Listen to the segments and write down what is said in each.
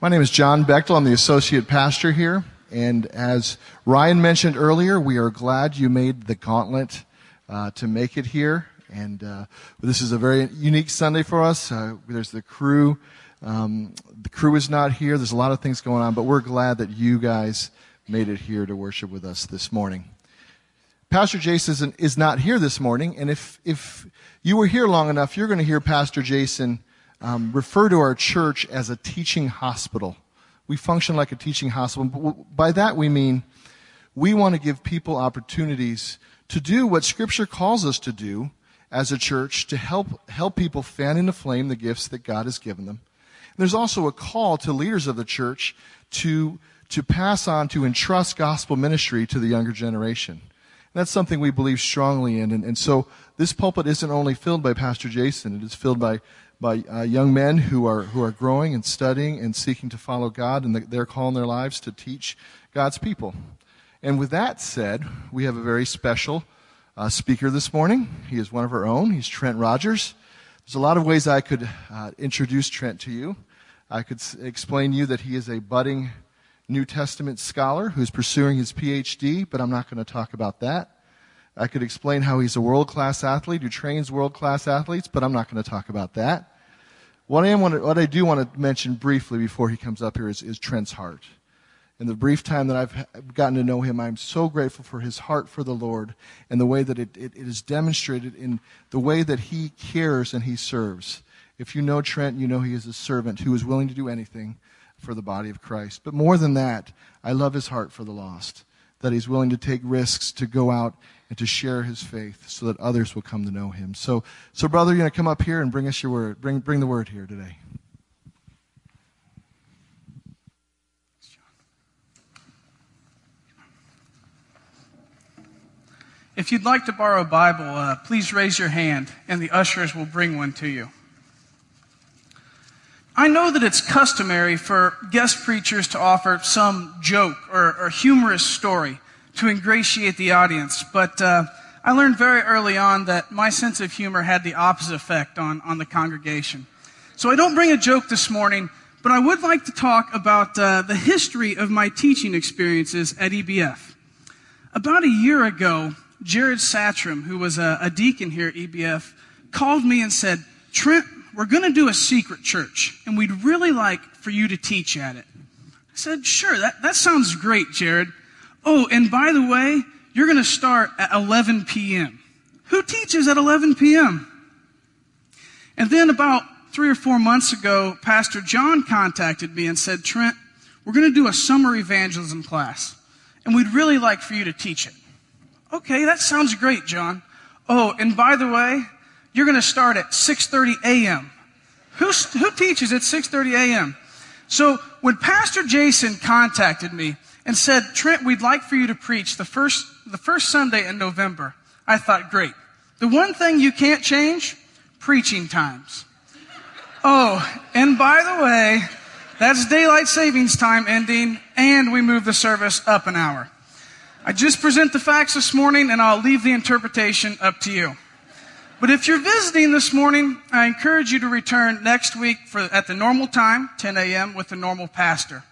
My name is John Bechtel. I'm the associate pastor here. And as Ryan mentioned earlier, we are glad you made the gauntlet uh, to make it here. And uh, this is a very unique Sunday for us. Uh, there's the crew. Um, the crew is not here. There's a lot of things going on, but we're glad that you guys made it here to worship with us this morning. Pastor Jason is not here this morning, and if if you were here long enough, you're going to hear Pastor Jason um, refer to our church as a teaching hospital. We function like a teaching hospital. By that we mean we want to give people opportunities to do what Scripture calls us to do as a church to help help people fan into flame the gifts that God has given them. And there's also a call to leaders of the church to to pass on to entrust gospel ministry to the younger generation. That's something we believe strongly in. And, and so this pulpit isn't only filled by Pastor Jason; it is filled by by uh, young men who are, who are growing and studying and seeking to follow God, and they're calling their lives to teach God's people. And with that said, we have a very special uh, speaker this morning. He is one of our own. He's Trent Rogers. There's a lot of ways I could uh, introduce Trent to you. I could s- explain to you that he is a budding New Testament scholar who's pursuing his PhD, but I'm not going to talk about that. I could explain how he's a world class athlete who trains world class athletes, but I'm not going to talk about that. What I, am, what I do want to mention briefly before he comes up here is, is Trent's heart. In the brief time that I've gotten to know him, I'm so grateful for his heart for the Lord and the way that it, it, it is demonstrated in the way that he cares and he serves. If you know Trent, you know he is a servant who is willing to do anything for the body of Christ. But more than that, I love his heart for the lost, that he's willing to take risks to go out and to share his faith so that others will come to know him. So, so brother, you're going to come up here and bring us your word. Bring, bring the word here today. If you'd like to borrow a Bible, uh, please raise your hand and the ushers will bring one to you. I know that it's customary for guest preachers to offer some joke or, or humorous story to ingratiate the audience. But uh, I learned very early on that my sense of humor had the opposite effect on, on the congregation. So I don't bring a joke this morning, but I would like to talk about uh, the history of my teaching experiences at EBF. About a year ago, Jared Satchram, who was a, a deacon here at EBF, called me and said, Trent, we're going to do a secret church, and we'd really like for you to teach at it. I said, sure, that, that sounds great, Jared. Oh, and by the way, you're going to start at 11 p.m. Who teaches at 11 p.m.? And then about three or four months ago, Pastor John contacted me and said, Trent, we're going to do a summer evangelism class, and we'd really like for you to teach it. Okay, that sounds great, John. Oh, and by the way, you're going to start at 6:30 a.m. Who, who teaches at 6:30 a.m.? So when Pastor Jason contacted me, and said, Trent, we'd like for you to preach the first, the first Sunday in November. I thought, great. The one thing you can't change, preaching times. Oh, and by the way, that's daylight savings time ending, and we move the service up an hour. I just present the facts this morning, and I'll leave the interpretation up to you. But if you're visiting this morning, I encourage you to return next week for, at the normal time, 10 a.m., with the normal pastor.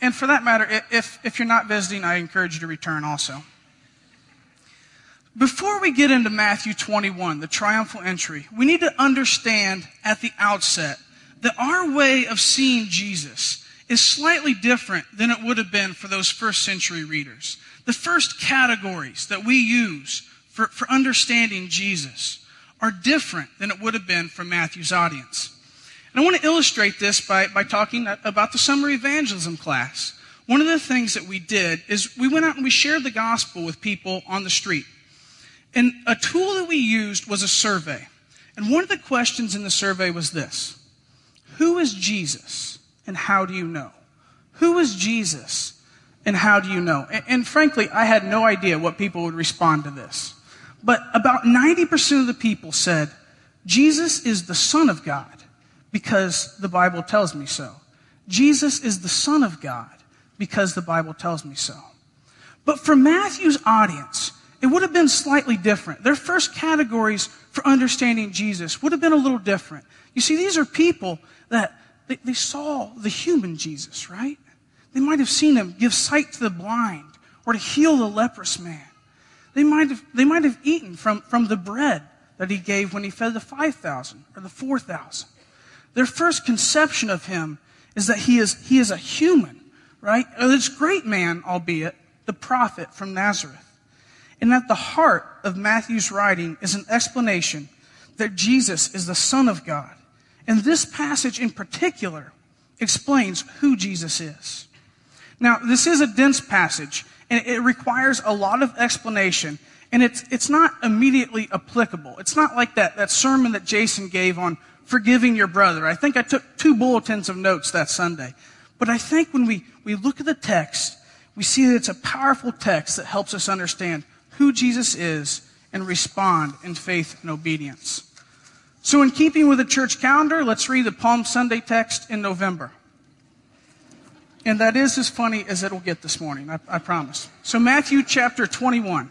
And for that matter, if, if you're not visiting, I encourage you to return also. Before we get into Matthew 21, the triumphal entry, we need to understand at the outset that our way of seeing Jesus is slightly different than it would have been for those first century readers. The first categories that we use for, for understanding Jesus are different than it would have been for Matthew's audience. And I want to illustrate this by, by talking about the summer evangelism class. One of the things that we did is we went out and we shared the gospel with people on the street. And a tool that we used was a survey. And one of the questions in the survey was this Who is Jesus and how do you know? Who is Jesus and how do you know? And, and, frankly, I had no idea what people would respond to this. But about 90% of the people said, Jesus is the Son of God because the Bible tells me so. Jesus is the Son of God because the Bible tells me so. But for Matthew's audience, it would have been slightly different. Their first categories for understanding Jesus would have been a little different. You see, these are people that they, they saw the human Jesus, right? They might have seen him give sight to the blind or to heal the leprous man. They might have, they might have eaten from, from the bread that he gave when he fed the 5,000 or the 4,000. Their first conception of him is that he is, he is a human, right? This great man, albeit, the prophet from Nazareth. And at the heart of Matthew's writing is an explanation that Jesus is the Son of God. And this passage in particular explains who Jesus is. Now, this is a dense passage, and it requires a lot of explanation, and it's, it's not immediately applicable. It's not like that, that sermon that Jason gave on forgiving your brother. I think I took two bulletins of notes that Sunday. But I think when we, we look at the text, we see that it's a powerful text that helps us understand who Jesus is and respond in faith and obedience. So, in keeping with the church calendar, let's read the Palm Sunday text in November. And that is as funny as it'll get this morning, I, I promise. So, Matthew chapter 21.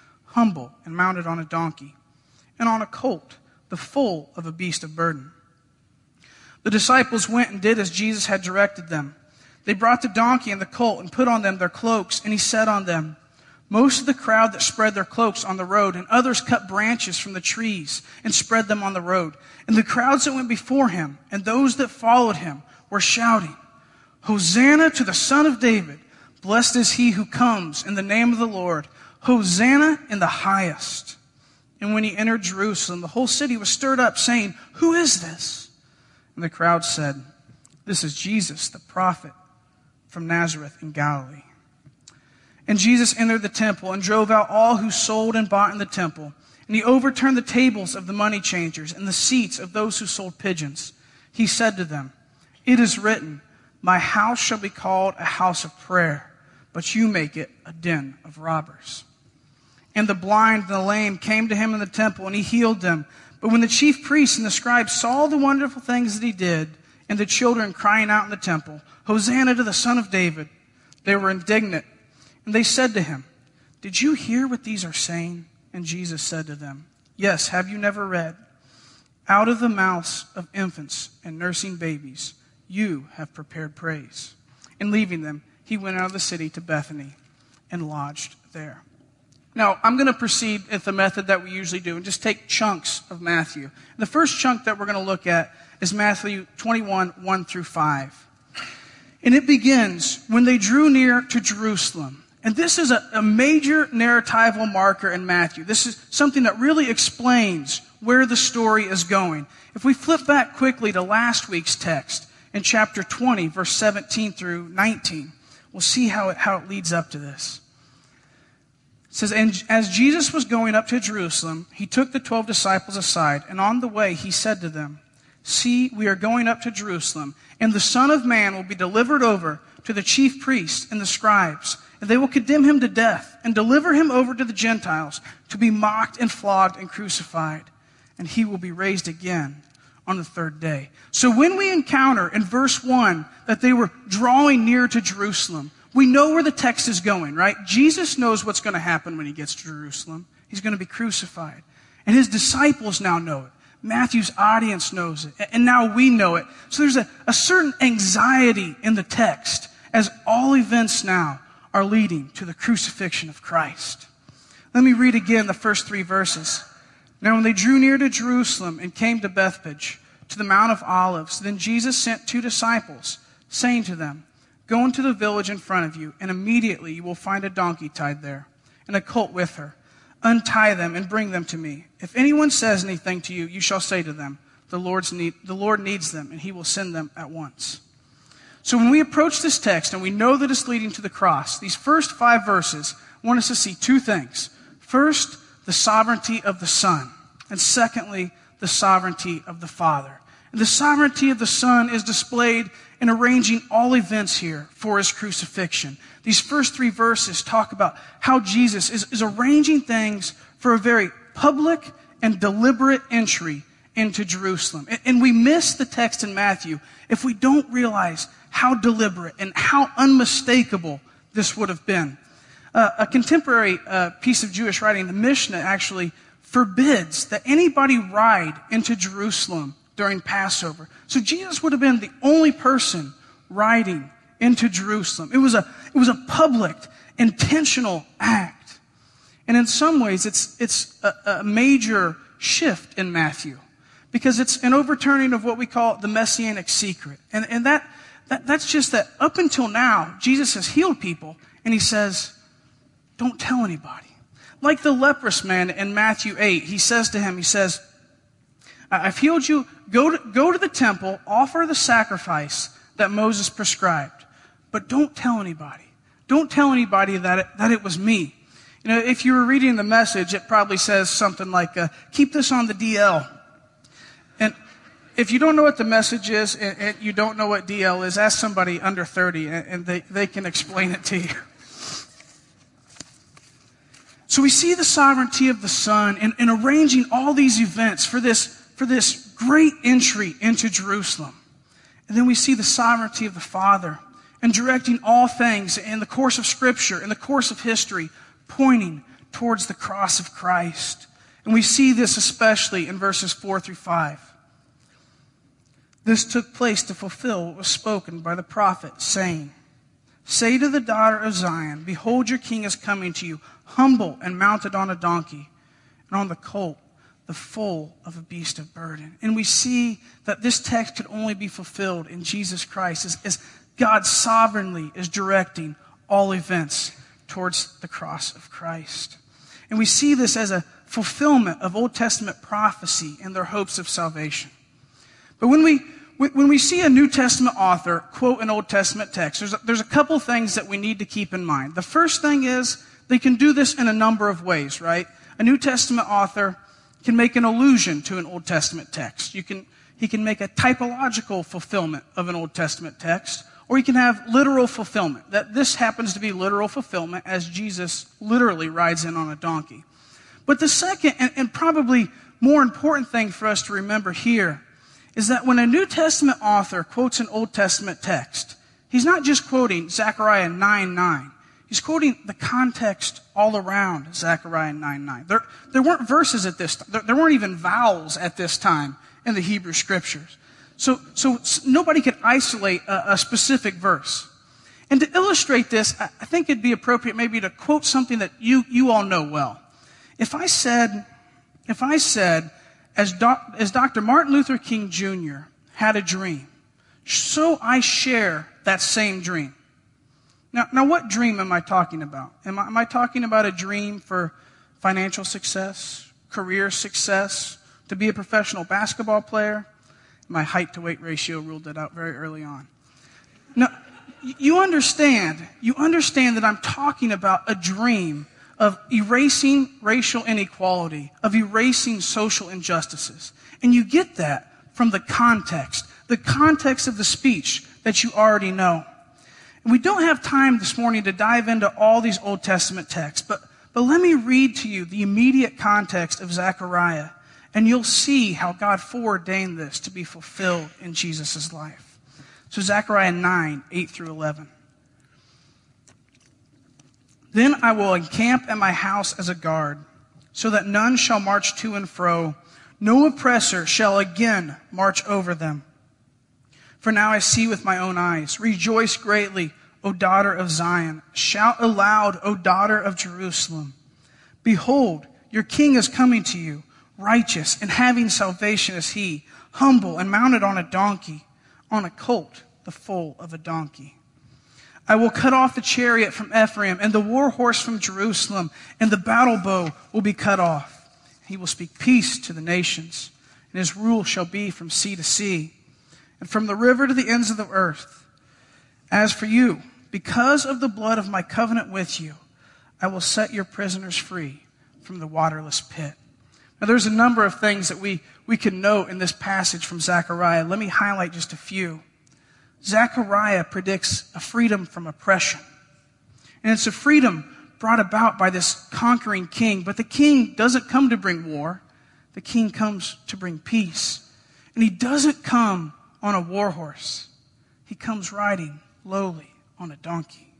humble and mounted on a donkey, and on a colt, the foal of a beast of burden. The disciples went and did as Jesus had directed them. They brought the donkey and the colt and put on them their cloaks, and he said on them, most of the crowd that spread their cloaks on the road, and others cut branches from the trees and spread them on the road. And the crowds that went before him and those that followed him were shouting, Hosanna to the Son of David! Blessed is he who comes in the name of the Lord. Hosanna in the highest. And when he entered Jerusalem, the whole city was stirred up, saying, Who is this? And the crowd said, This is Jesus, the prophet from Nazareth in Galilee. And Jesus entered the temple and drove out all who sold and bought in the temple. And he overturned the tables of the money changers and the seats of those who sold pigeons. He said to them, It is written, My house shall be called a house of prayer, but you make it a den of robbers. And the blind and the lame came to him in the temple, and he healed them. But when the chief priests and the scribes saw the wonderful things that he did, and the children crying out in the temple, Hosanna to the Son of David, they were indignant. And they said to him, Did you hear what these are saying? And Jesus said to them, Yes, have you never read? Out of the mouths of infants and nursing babies, you have prepared praise. And leaving them, he went out of the city to Bethany and lodged there. Now, I'm going to proceed with the method that we usually do and just take chunks of Matthew. The first chunk that we're going to look at is Matthew 21, 1 through 5. And it begins when they drew near to Jerusalem. And this is a, a major narratival marker in Matthew. This is something that really explains where the story is going. If we flip back quickly to last week's text in chapter 20, verse 17 through 19, we'll see how it, how it leads up to this. It says, And as Jesus was going up to Jerusalem, he took the twelve disciples aside, and on the way he said to them, See, we are going up to Jerusalem, and the Son of Man will be delivered over to the chief priests and the scribes, and they will condemn him to death, and deliver him over to the Gentiles to be mocked and flogged and crucified, and he will be raised again on the third day. So when we encounter in verse 1 that they were drawing near to Jerusalem, we know where the text is going, right? Jesus knows what's going to happen when he gets to Jerusalem. He's going to be crucified. And his disciples now know it. Matthew's audience knows it. And now we know it. So there's a, a certain anxiety in the text as all events now are leading to the crucifixion of Christ. Let me read again the first three verses. Now, when they drew near to Jerusalem and came to Bethphage, to the Mount of Olives, then Jesus sent two disciples, saying to them, Go into the village in front of you, and immediately you will find a donkey tied there, and a colt with her. Untie them and bring them to me. If anyone says anything to you, you shall say to them, the, Lord's need, the Lord needs them, and he will send them at once. So when we approach this text and we know that it's leading to the cross, these first five verses want us to see two things. First, the sovereignty of the Son. And secondly, the sovereignty of the Father. And the sovereignty of the Son is displayed in arranging all events here for his crucifixion. These first three verses talk about how Jesus is, is arranging things for a very public and deliberate entry into Jerusalem. And, and we miss the text in Matthew if we don't realize how deliberate and how unmistakable this would have been. Uh, a contemporary uh, piece of Jewish writing, the Mishnah, actually forbids that anybody ride into Jerusalem during Passover. So Jesus would have been the only person riding into Jerusalem. It was a, it was a public, intentional act. And in some ways, it's, it's a, a major shift in Matthew because it's an overturning of what we call the messianic secret. And, and that, that, that's just that up until now, Jesus has healed people and he says, don't tell anybody. Like the leprous man in Matthew 8, he says to him, he says, I've healed you. Go to, go to the temple, offer the sacrifice that Moses prescribed, but don't tell anybody. Don't tell anybody that it, that it was me. You know, if you were reading the message, it probably says something like, uh, keep this on the DL. And if you don't know what the message is and, and you don't know what DL is, ask somebody under 30 and, and they, they can explain it to you. So we see the sovereignty of the Son in, in arranging all these events for this, for this great entry into Jerusalem. And then we see the sovereignty of the Father and directing all things in the course of Scripture, in the course of history, pointing towards the cross of Christ. And we see this especially in verses 4 through 5. This took place to fulfill what was spoken by the prophet, saying, Say to the daughter of Zion, Behold, your king is coming to you, humble and mounted on a donkey, and on the colt, the foal of a beast of burden. And we see that this text could only be fulfilled in Jesus Christ as, as God sovereignly is directing all events towards the cross of Christ. And we see this as a fulfillment of Old Testament prophecy and their hopes of salvation. But when we when we see a New Testament author quote an Old Testament text, there's a, there's a couple things that we need to keep in mind. The first thing is they can do this in a number of ways, right? A New Testament author can make an allusion to an Old Testament text. You can, he can make a typological fulfillment of an Old Testament text, or he can have literal fulfillment. That this happens to be literal fulfillment as Jesus literally rides in on a donkey. But the second and, and probably more important thing for us to remember here is that when a New Testament author quotes an Old Testament text, he's not just quoting Zechariah 9 9. He's quoting the context all around Zechariah 9 9. There, there weren't verses at this time. There, there weren't even vowels at this time in the Hebrew scriptures. So, so nobody could isolate a, a specific verse. And to illustrate this, I, I think it'd be appropriate maybe to quote something that you, you all know well. If I said, if I said, as, as Dr. Martin Luther King Jr. had a dream, so I share that same dream. Now, now what dream am I talking about? Am I, am I talking about a dream for financial success, career success, to be a professional basketball player? My height to weight ratio ruled that out very early on. Now, you understand, you understand that I'm talking about a dream of erasing racial inequality, of erasing social injustices. And you get that from the context, the context of the speech that you already know. And we don't have time this morning to dive into all these Old Testament texts, but, but let me read to you the immediate context of Zechariah, and you'll see how God foreordained this to be fulfilled in Jesus' life. So Zechariah 9, 8 through 11. Then I will encamp at my house as a guard, so that none shall march to and fro. No oppressor shall again march over them. For now I see with my own eyes. Rejoice greatly, O daughter of Zion. Shout aloud, O daughter of Jerusalem. Behold, your king is coming to you, righteous and having salvation is he, humble and mounted on a donkey, on a colt, the foal of a donkey. I will cut off the chariot from Ephraim and the war horse from Jerusalem, and the battle bow will be cut off. He will speak peace to the nations, and his rule shall be from sea to sea and from the river to the ends of the earth. As for you, because of the blood of my covenant with you, I will set your prisoners free from the waterless pit. Now, there's a number of things that we, we can note in this passage from Zechariah. Let me highlight just a few. Zechariah predicts a freedom from oppression. And it's a freedom brought about by this conquering king. But the king doesn't come to bring war, the king comes to bring peace. And he doesn't come on a war horse, he comes riding lowly on a donkey.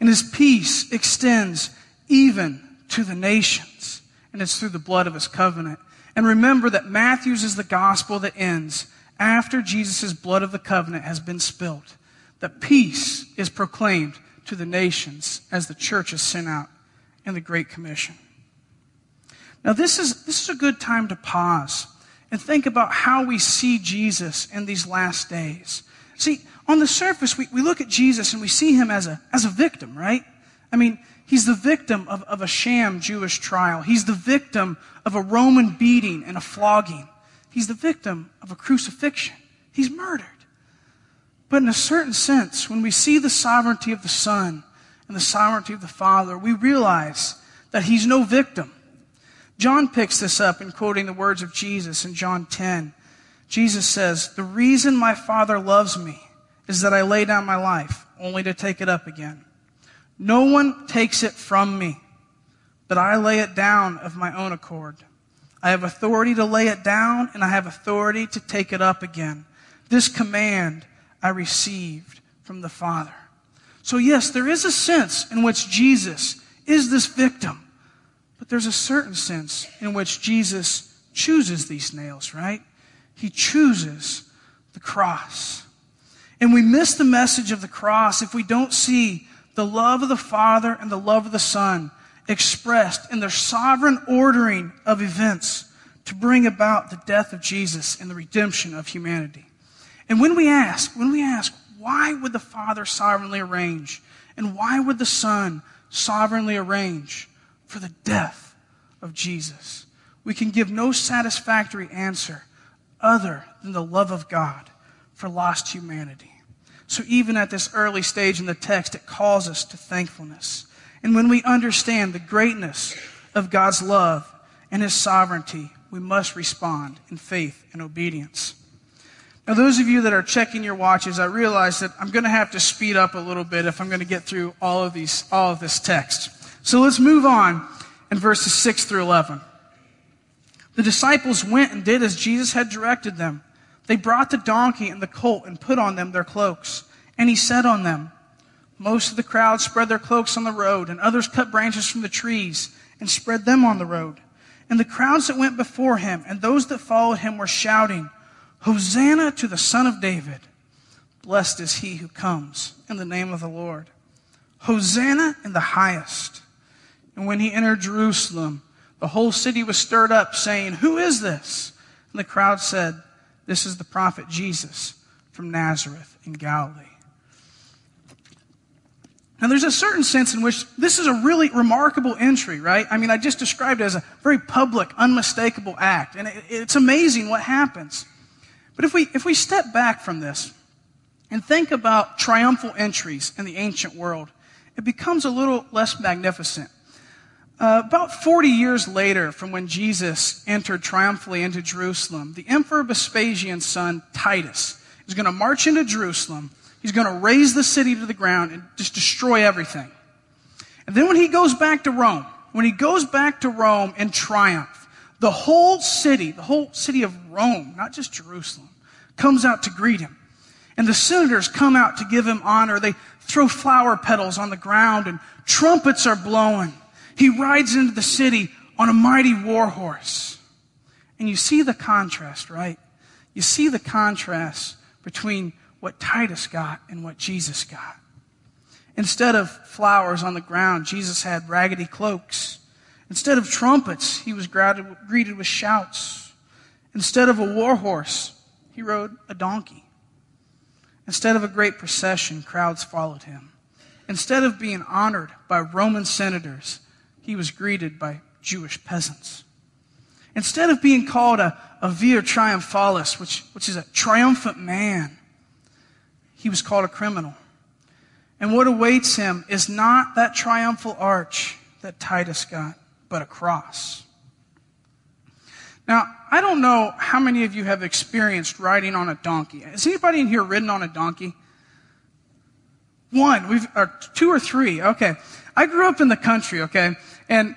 And his peace extends even to the nations, and it's through the blood of his covenant. And remember that Matthew's is the gospel that ends after Jesus' blood of the covenant has been spilt. That peace is proclaimed to the nations as the church is sent out in the Great Commission. Now, this is, this is a good time to pause and think about how we see Jesus in these last days. See, on the surface, we, we look at Jesus and we see him as a, as a victim, right? I mean, he's the victim of, of a sham Jewish trial. He's the victim of a Roman beating and a flogging. He's the victim of a crucifixion. He's murdered. But in a certain sense, when we see the sovereignty of the Son and the sovereignty of the Father, we realize that he's no victim. John picks this up in quoting the words of Jesus in John 10. Jesus says, The reason my Father loves me is that I lay down my life only to take it up again. No one takes it from me, but I lay it down of my own accord. I have authority to lay it down and I have authority to take it up again. This command I received from the Father. So, yes, there is a sense in which Jesus is this victim, but there's a certain sense in which Jesus chooses these nails, right? He chooses the cross. And we miss the message of the cross if we don't see the love of the Father and the love of the Son expressed in their sovereign ordering of events to bring about the death of Jesus and the redemption of humanity. And when we ask, when we ask, why would the Father sovereignly arrange? And why would the Son sovereignly arrange for the death of Jesus? We can give no satisfactory answer other than the love of God for lost humanity. So even at this early stage in the text, it calls us to thankfulness. And when we understand the greatness of God's love and His sovereignty, we must respond in faith and obedience. Now, those of you that are checking your watches, I realize that I'm going to have to speed up a little bit if I'm going to get through all of these, all of this text. So let's move on in verses 6 through 11. The disciples went and did as Jesus had directed them. They brought the donkey and the colt and put on them their cloaks. And he said on them, Most of the crowd spread their cloaks on the road, and others cut branches from the trees and spread them on the road. And the crowds that went before him and those that followed him were shouting, Hosanna to the Son of David. Blessed is he who comes in the name of the Lord. Hosanna in the highest. And when he entered Jerusalem, the whole city was stirred up, saying, Who is this? And the crowd said, This is the prophet Jesus from Nazareth in Galilee. Now, there's a certain sense in which this is a really remarkable entry, right? I mean, I just described it as a very public, unmistakable act. And it, it's amazing what happens. But if we, if we step back from this and think about triumphal entries in the ancient world, it becomes a little less magnificent. Uh, about 40 years later, from when Jesus entered triumphantly into Jerusalem, the Emperor Vespasian's son, Titus, is going to march into Jerusalem. He's going to raze the city to the ground and just destroy everything. And then when he goes back to Rome, when he goes back to Rome in triumph, the whole city, the whole city of Rome, not just Jerusalem, comes out to greet him. And the senators come out to give him honor. They throw flower petals on the ground and trumpets are blowing. He rides into the city on a mighty war horse. And you see the contrast, right? You see the contrast between what Titus got and what Jesus got. Instead of flowers on the ground, Jesus had raggedy cloaks. Instead of trumpets, he was greeted with shouts. Instead of a war horse, he rode a donkey. Instead of a great procession, crowds followed him. Instead of being honored by Roman senators, he was greeted by Jewish peasants. Instead of being called a, a vir triumphalis, which, which is a triumphant man, he was called a criminal. And what awaits him is not that triumphal arch that Titus got but a cross. Now, I don't know how many of you have experienced riding on a donkey. Has anybody in here ridden on a donkey? One, we've, or two or three. Okay. I grew up in the country, okay? And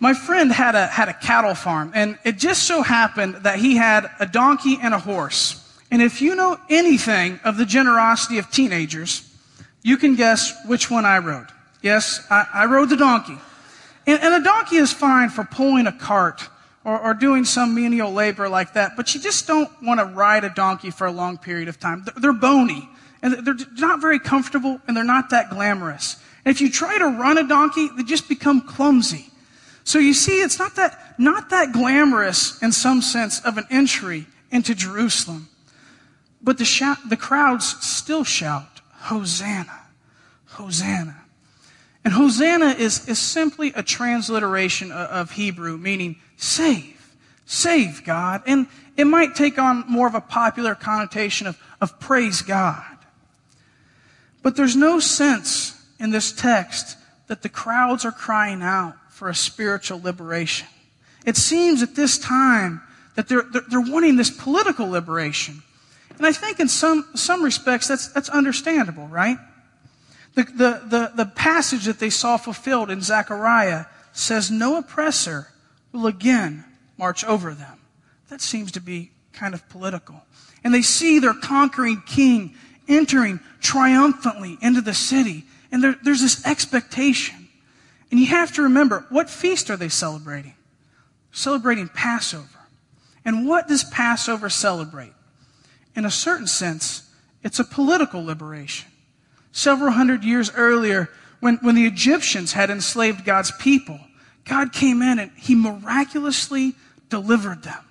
my friend had a, had a cattle farm, and it just so happened that he had a donkey and a horse. And if you know anything of the generosity of teenagers, you can guess which one I rode. Yes, I, I rode the donkey. And, and, a donkey is fine for pulling a cart or, or doing some menial labor like that, but you just don't want to ride a donkey for a long period of time. They're, they're bony, and they're not very comfortable, and they're not that glamorous. And if you try to run a donkey, they just become clumsy. So you see, it's not that, not that glamorous in some sense of an entry into Jerusalem. But the, shout, the crowds still shout, Hosanna, Hosanna. And Hosanna is, is simply a transliteration of, of Hebrew, meaning save, save God. And it might take on more of a popular connotation of, of praise God. But there's no sense in this text that the crowds are crying out for a spiritual liberation. It seems at this time that they're, they're, they're wanting this political liberation. And I think in some, some respects that's, that's understandable, right? The, the, the, the passage that they saw fulfilled in Zechariah says, No oppressor will again march over them. That seems to be kind of political. And they see their conquering king entering triumphantly into the city. And there, there's this expectation. And you have to remember, what feast are they celebrating? Celebrating Passover. And what does Passover celebrate? In a certain sense, it's a political liberation. Several hundred years earlier, when, when the Egyptians had enslaved God's people, God came in and he miraculously delivered them.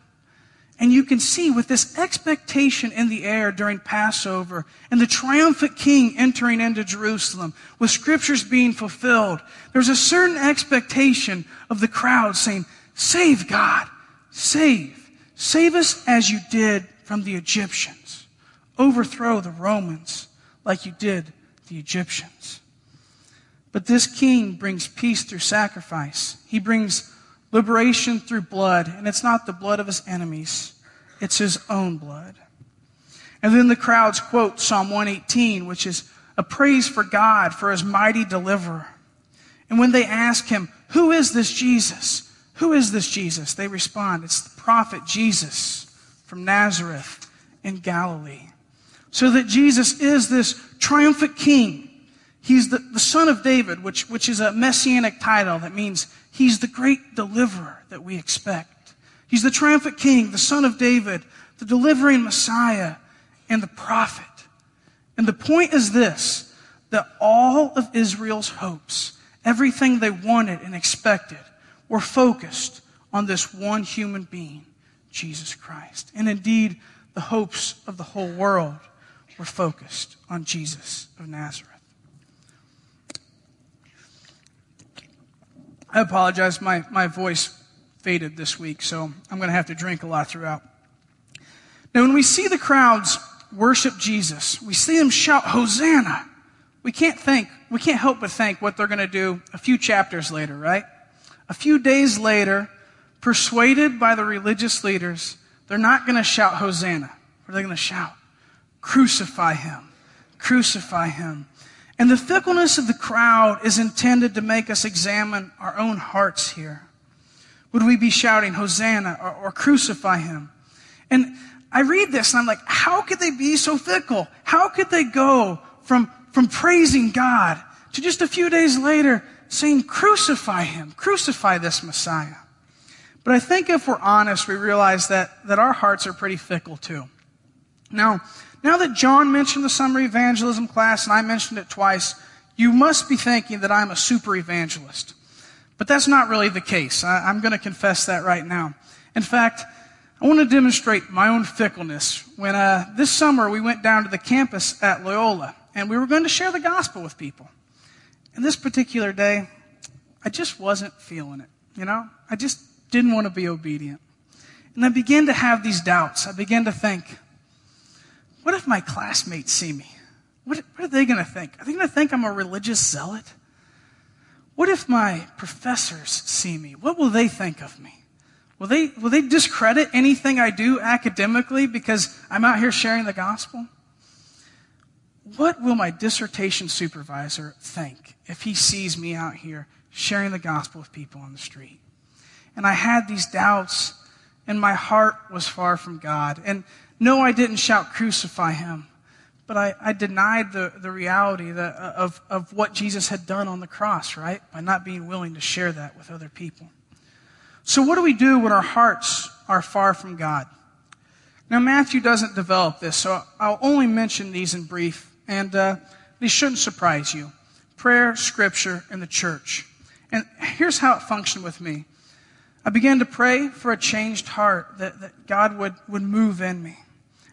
And you can see with this expectation in the air during Passover and the triumphant king entering into Jerusalem with scriptures being fulfilled, there's a certain expectation of the crowd saying, Save God, save. Save us as you did from the Egyptians. Overthrow the Romans like you did the Egyptians. But this king brings peace through sacrifice. He brings liberation through blood, and it's not the blood of his enemies, it's his own blood. And then the crowds quote Psalm 118, which is a praise for God for his mighty deliverer. And when they ask him, Who is this Jesus? Who is this Jesus? They respond, It's the prophet Jesus from Nazareth in Galilee. So that Jesus is this triumphant king He's the, the son of David, which, which is a messianic title that means he's the great deliverer that we expect. He's the triumphant king, the son of David, the delivering Messiah, and the prophet. And the point is this, that all of Israel's hopes, everything they wanted and expected, were focused on this one human being, Jesus Christ. And indeed, the hopes of the whole world were focused on Jesus of Nazareth. I apologize. My, my voice faded this week, so I'm going to have to drink a lot throughout. Now, when we see the crowds worship Jesus, we see them shout, Hosanna. We can't think, we can't help but think what they're going to do a few chapters later, right? A few days later, persuaded by the religious leaders, they're not going to shout Hosanna. What are they going to shout? Crucify him. Crucify him. And the fickleness of the crowd is intended to make us examine our own hearts here. Would we be shouting, Hosanna, or, or, crucify him? And I read this and I'm like, how could they be so fickle? How could they go from, from praising God to just a few days later saying, crucify him, crucify this Messiah? But I think if we're honest, we realize that, that our hearts are pretty fickle too. Now, now that John mentioned the summer evangelism class and I mentioned it twice, you must be thinking that I'm a super evangelist. But that's not really the case. I, am going to confess that right now. In fact, I want to demonstrate my own fickleness. When uh, this summer we went down to the campus at Loyola and we were going to share the gospel with people. And this particular day, I just wasn't feeling it. You know, I just didn't want to be obedient. And I began to have these doubts. I began to think, what if my classmates see me? What, what are they going to think? Are they going to think I'm a religious zealot? what if my professors see me? What will they think of me? Will they, will they discredit anything I do academically because I'm out here sharing the gospel? What will my dissertation supervisor think if he sees me out here sharing the gospel with people on the street? And I had these doubts, and my heart was far from God. And no, I didn't shout, Crucify him. But I, I denied the, the reality that, of, of what Jesus had done on the cross, right? By not being willing to share that with other people. So, what do we do when our hearts are far from God? Now, Matthew doesn't develop this, so I'll only mention these in brief, and uh, these shouldn't surprise you prayer, scripture, and the church. And here's how it functioned with me I began to pray for a changed heart, that, that God would, would move in me.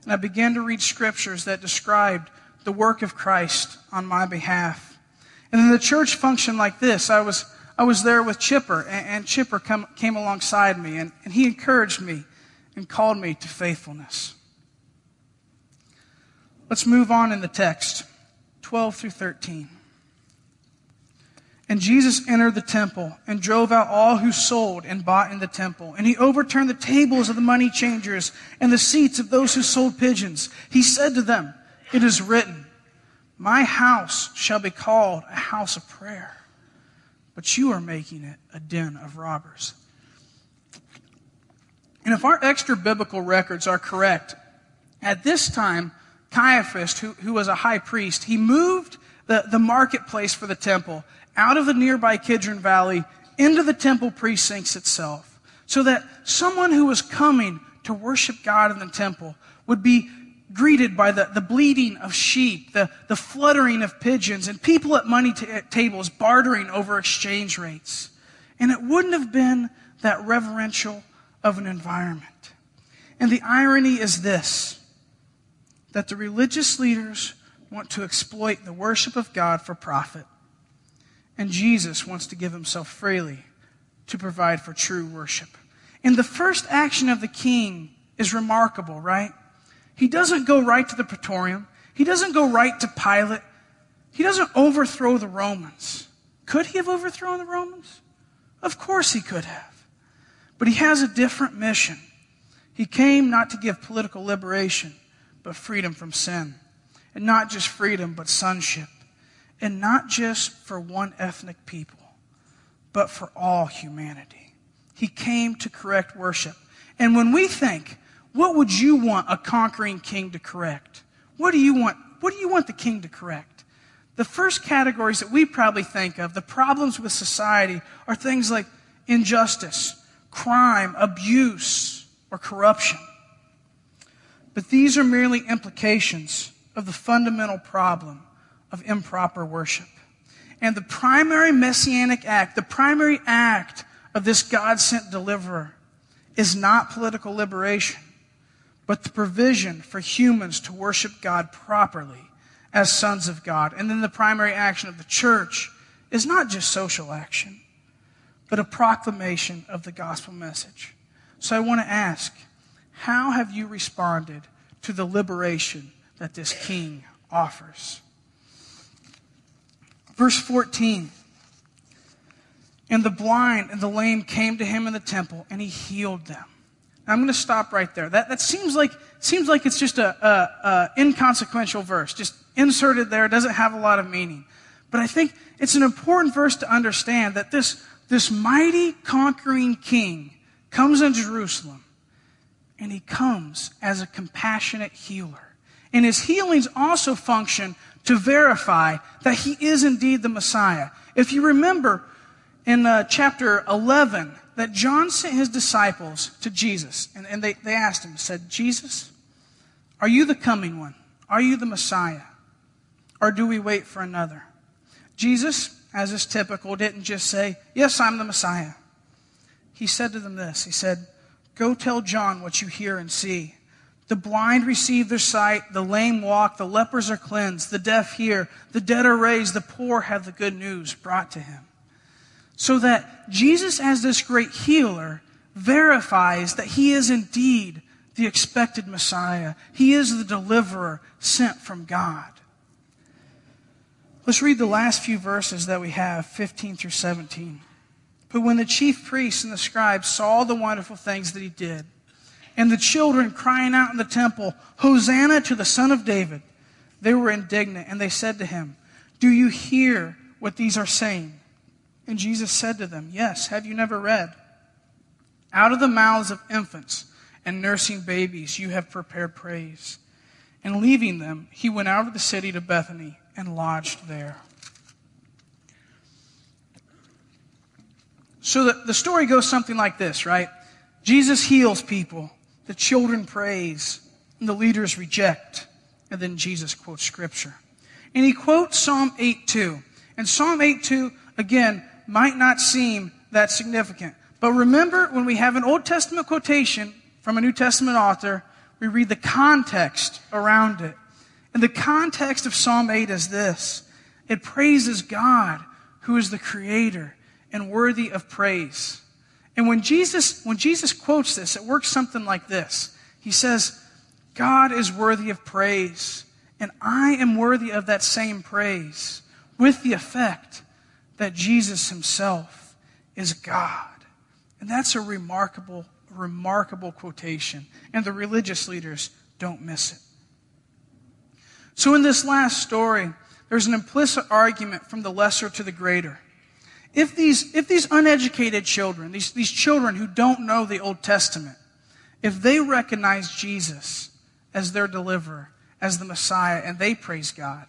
And I began to read scriptures that described the work of Christ on my behalf. And then the church functioned like this. I was, I was there with Chipper, and, and Chipper come, came alongside me, and, and he encouraged me and called me to faithfulness. Let's move on in the text 12 through 13. And Jesus entered the temple and drove out all who sold and bought in the temple. And he overturned the tables of the money changers and the seats of those who sold pigeons. He said to them, It is written, My house shall be called a house of prayer, but you are making it a den of robbers. And if our extra biblical records are correct, at this time, Caiaphas, who, who was a high priest, he moved the, the marketplace for the temple out of the nearby Kidron Valley into the temple precincts itself, so that someone who was coming to worship God in the temple would be greeted by the, the bleating of sheep, the, the fluttering of pigeons, and people at money t- tables bartering over exchange rates. And it wouldn't have been that reverential of an environment. And the irony is this that the religious leaders want to exploit the worship of God for profit. And Jesus wants to give himself freely to provide for true worship. And the first action of the king is remarkable, right? He doesn't go right to the praetorium. He doesn't go right to Pilate. He doesn't overthrow the Romans. Could he have overthrown the Romans? Of course he could have. But he has a different mission. He came not to give political liberation, but freedom from sin. And not just freedom, but sonship and not just for one ethnic people, but for all humanity. He came to correct worship. And when we think, what would you want a conquering king to correct? What do you want? What do you want the king to correct? The first categories that we probably think of, the problems with society, are things like injustice, crime, abuse, or corruption. But these are merely implications of the fundamental problem of improper worship. And the primary messianic act, the primary act of this God sent deliverer is not political liberation, but the provision for humans to worship God properly as sons of God. And then the primary action of the church is not just social action, but a proclamation of the gospel message. So I want to ask, how have you responded to the liberation that this king offers? Verse 14. And the blind and the lame came to him in the temple, and he healed them. Now, I'm going to stop right there. That, that seems like seems like it's just a, a, a inconsequential verse, just inserted there. doesn't have a lot of meaning. But I think it's an important verse to understand that this, this mighty conquering king comes into Jerusalem, and he comes as a compassionate healer. And his healings also function to verify that he is indeed the Messiah. If you remember in uh, chapter 11, that John sent his disciples to Jesus, and, and they, they asked him, said, Jesus, are you the coming one? Are you the Messiah? Or do we wait for another? Jesus, as is typical, didn't just say, Yes, I'm the Messiah. He said to them this He said, Go tell John what you hear and see. The blind receive their sight, the lame walk, the lepers are cleansed, the deaf hear, the dead are raised, the poor have the good news brought to him. So that Jesus, as this great healer, verifies that he is indeed the expected Messiah. He is the deliverer sent from God. Let's read the last few verses that we have, 15 through 17. But when the chief priests and the scribes saw the wonderful things that he did, and the children crying out in the temple, Hosanna to the Son of David, they were indignant, and they said to him, Do you hear what these are saying? And Jesus said to them, Yes, have you never read? Out of the mouths of infants and nursing babies you have prepared praise. And leaving them, he went out of the city to Bethany and lodged there. So the, the story goes something like this, right? Jesus heals people, the children praise, and the leaders reject. And then Jesus quotes scripture. And he quotes Psalm 8 2. And Psalm 8 2, again, might not seem that significant. But remember, when we have an Old Testament quotation from a New Testament author, we read the context around it. And the context of Psalm 8 is this it praises God, who is the creator and worthy of praise. And when Jesus, when Jesus quotes this, it works something like this. He says, God is worthy of praise, and I am worthy of that same praise, with the effect that Jesus himself is God. And that's a remarkable, remarkable quotation. And the religious leaders don't miss it. So, in this last story, there's an implicit argument from the lesser to the greater. If these, if these uneducated children, these, these children who don't know the Old Testament, if they recognize Jesus as their deliverer, as the Messiah, and they praise God,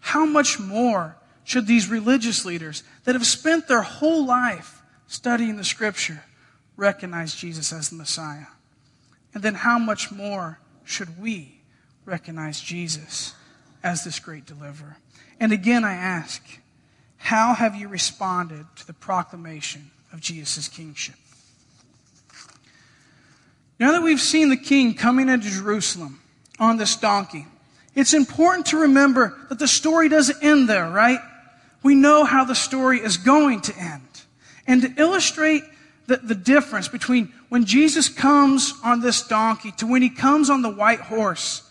how much more should these religious leaders that have spent their whole life studying the Scripture recognize Jesus as the Messiah? And then how much more should we recognize Jesus as this great deliverer? And again, I ask, how have you responded to the proclamation of Jesus' kingship? Now that we've seen the king coming into Jerusalem on this donkey, it's important to remember that the story doesn't end there, right? We know how the story is going to end. And to illustrate the, the difference between when Jesus comes on this donkey to when he comes on the white horse,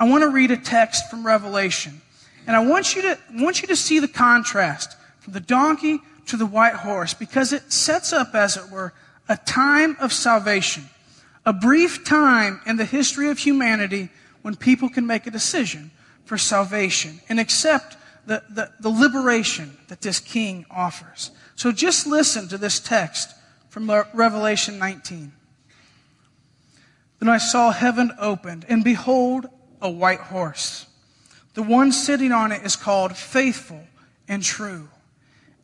I want to read a text from Revelation. And I want you to, want you to see the contrast from the donkey to the white horse because it sets up, as it were, a time of salvation, a brief time in the history of humanity when people can make a decision for salvation and accept the, the, the liberation that this king offers. So just listen to this text from Revelation 19. Then I saw heaven opened, and behold, a white horse. The one sitting on it is called Faithful and True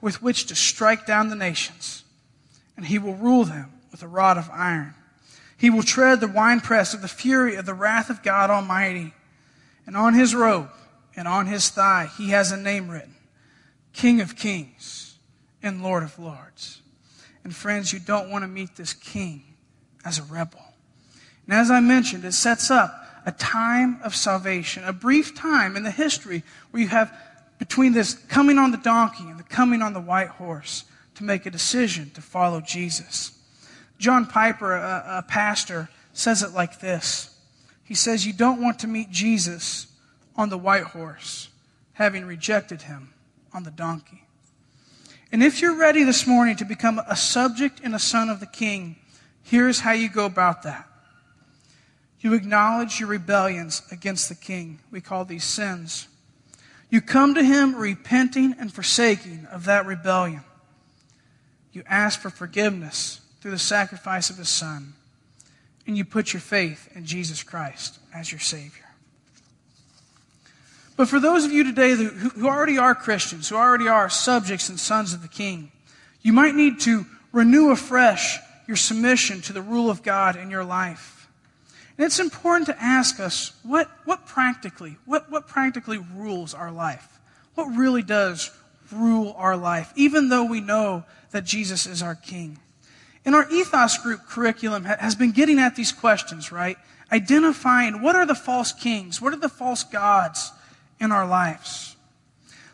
with which to strike down the nations, and he will rule them with a rod of iron. He will tread the winepress of the fury of the wrath of God Almighty. And on his robe and on his thigh he has a name written King of Kings and Lord of Lords. And friends, you don't want to meet this king as a rebel. And as I mentioned, it sets up a time of salvation, a brief time in the history where you have between this coming on the donkey and the coming on the white horse to make a decision to follow Jesus. John Piper, a, a pastor, says it like this He says, You don't want to meet Jesus on the white horse, having rejected him on the donkey. And if you're ready this morning to become a subject and a son of the king, here's how you go about that. You acknowledge your rebellions against the king. We call these sins. You come to him repenting and forsaking of that rebellion. You ask for forgiveness through the sacrifice of his son. And you put your faith in Jesus Christ as your Savior. But for those of you today who already are Christians, who already are subjects and sons of the King, you might need to renew afresh your submission to the rule of God in your life. And it's important to ask us what, what practically, what, what practically rules our life? What really does rule our life, even though we know that Jesus is our King. And our ethos group curriculum has been getting at these questions, right? Identifying what are the false kings? What are the false gods in our lives?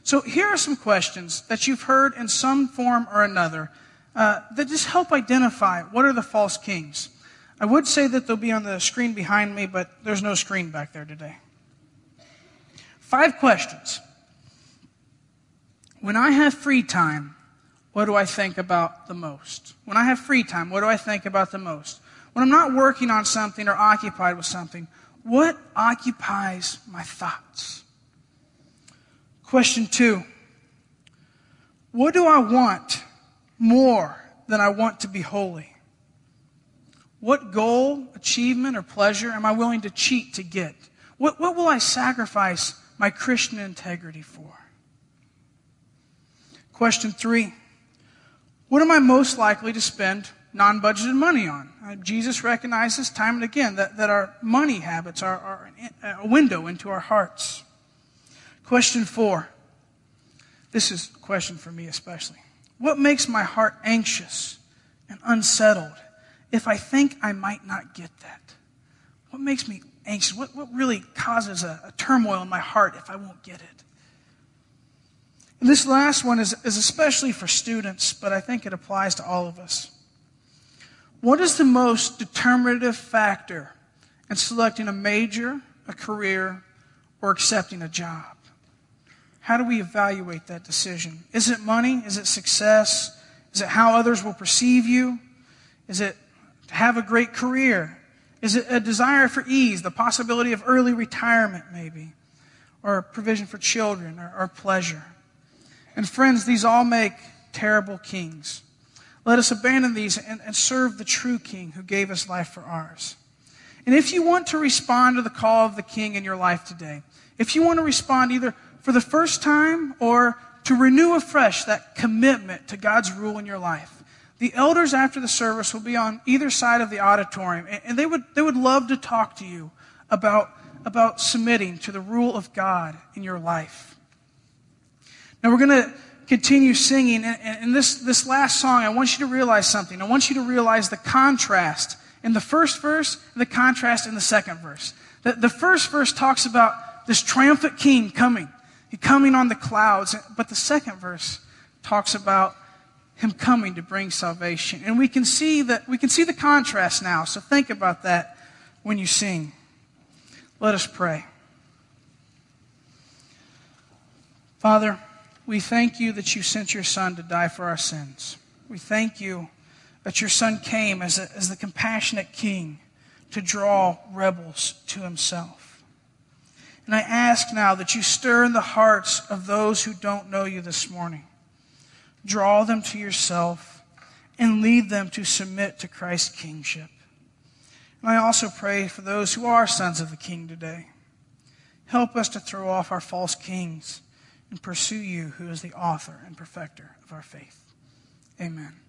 So here are some questions that you've heard in some form or another uh, that just help identify what are the false kings. I would say that they'll be on the screen behind me, but there's no screen back there today. Five questions. When I have free time, what do I think about the most? When I have free time, what do I think about the most? When I'm not working on something or occupied with something, what occupies my thoughts? Question two What do I want more than I want to be holy? What goal, achievement, or pleasure am I willing to cheat to get? What, what will I sacrifice my Christian integrity for? Question three What am I most likely to spend non budgeted money on? Uh, Jesus recognizes time and again that, that our money habits are, are a window into our hearts. Question four. This is a question for me especially. What makes my heart anxious and unsettled if I think I might not get that? What makes me anxious? What, what really causes a, a turmoil in my heart if I won't get it? And this last one is, is especially for students, but I think it applies to all of us. What is the most determinative factor in selecting a major, a career, or accepting a job? How do we evaluate that decision? Is it money? Is it success? Is it how others will perceive you? Is it to have a great career? Is it a desire for ease, the possibility of early retirement, maybe? Or provision for children or, or pleasure? And friends, these all make terrible kings. Let us abandon these and, and, serve the true king who gave us life for ours. And if you want to respond to the call of the king in your life today, if you want to respond either for the first time or to renew afresh that commitment to God's rule in your life, the elders after the service will be on either side of the auditorium and they would, they would love to talk to you about, about submitting to the rule of God in your life. Now we're going to continue singing. And, in this, this last song, I want you to realize something. I want you to realize the contrast in the first verse and the contrast in the second verse. The, the first verse talks about this triumphant king coming. Coming on the clouds. But the second verse talks about him coming to bring salvation. And we can see that we can see the contrast now. So think about that when you sing. Let us pray. Father, we thank you that you sent your Son to die for our sins. We thank you that your Son came as, a, as the compassionate King to draw rebels to himself. And I ask now that you stir in the hearts of those who don't know you this morning. Draw them to yourself and lead them to submit to Christ's kingship. And I also pray for those who are sons of the King today. Help us to throw off our false kings and pursue you, who is the author and perfecter of our faith. Amen.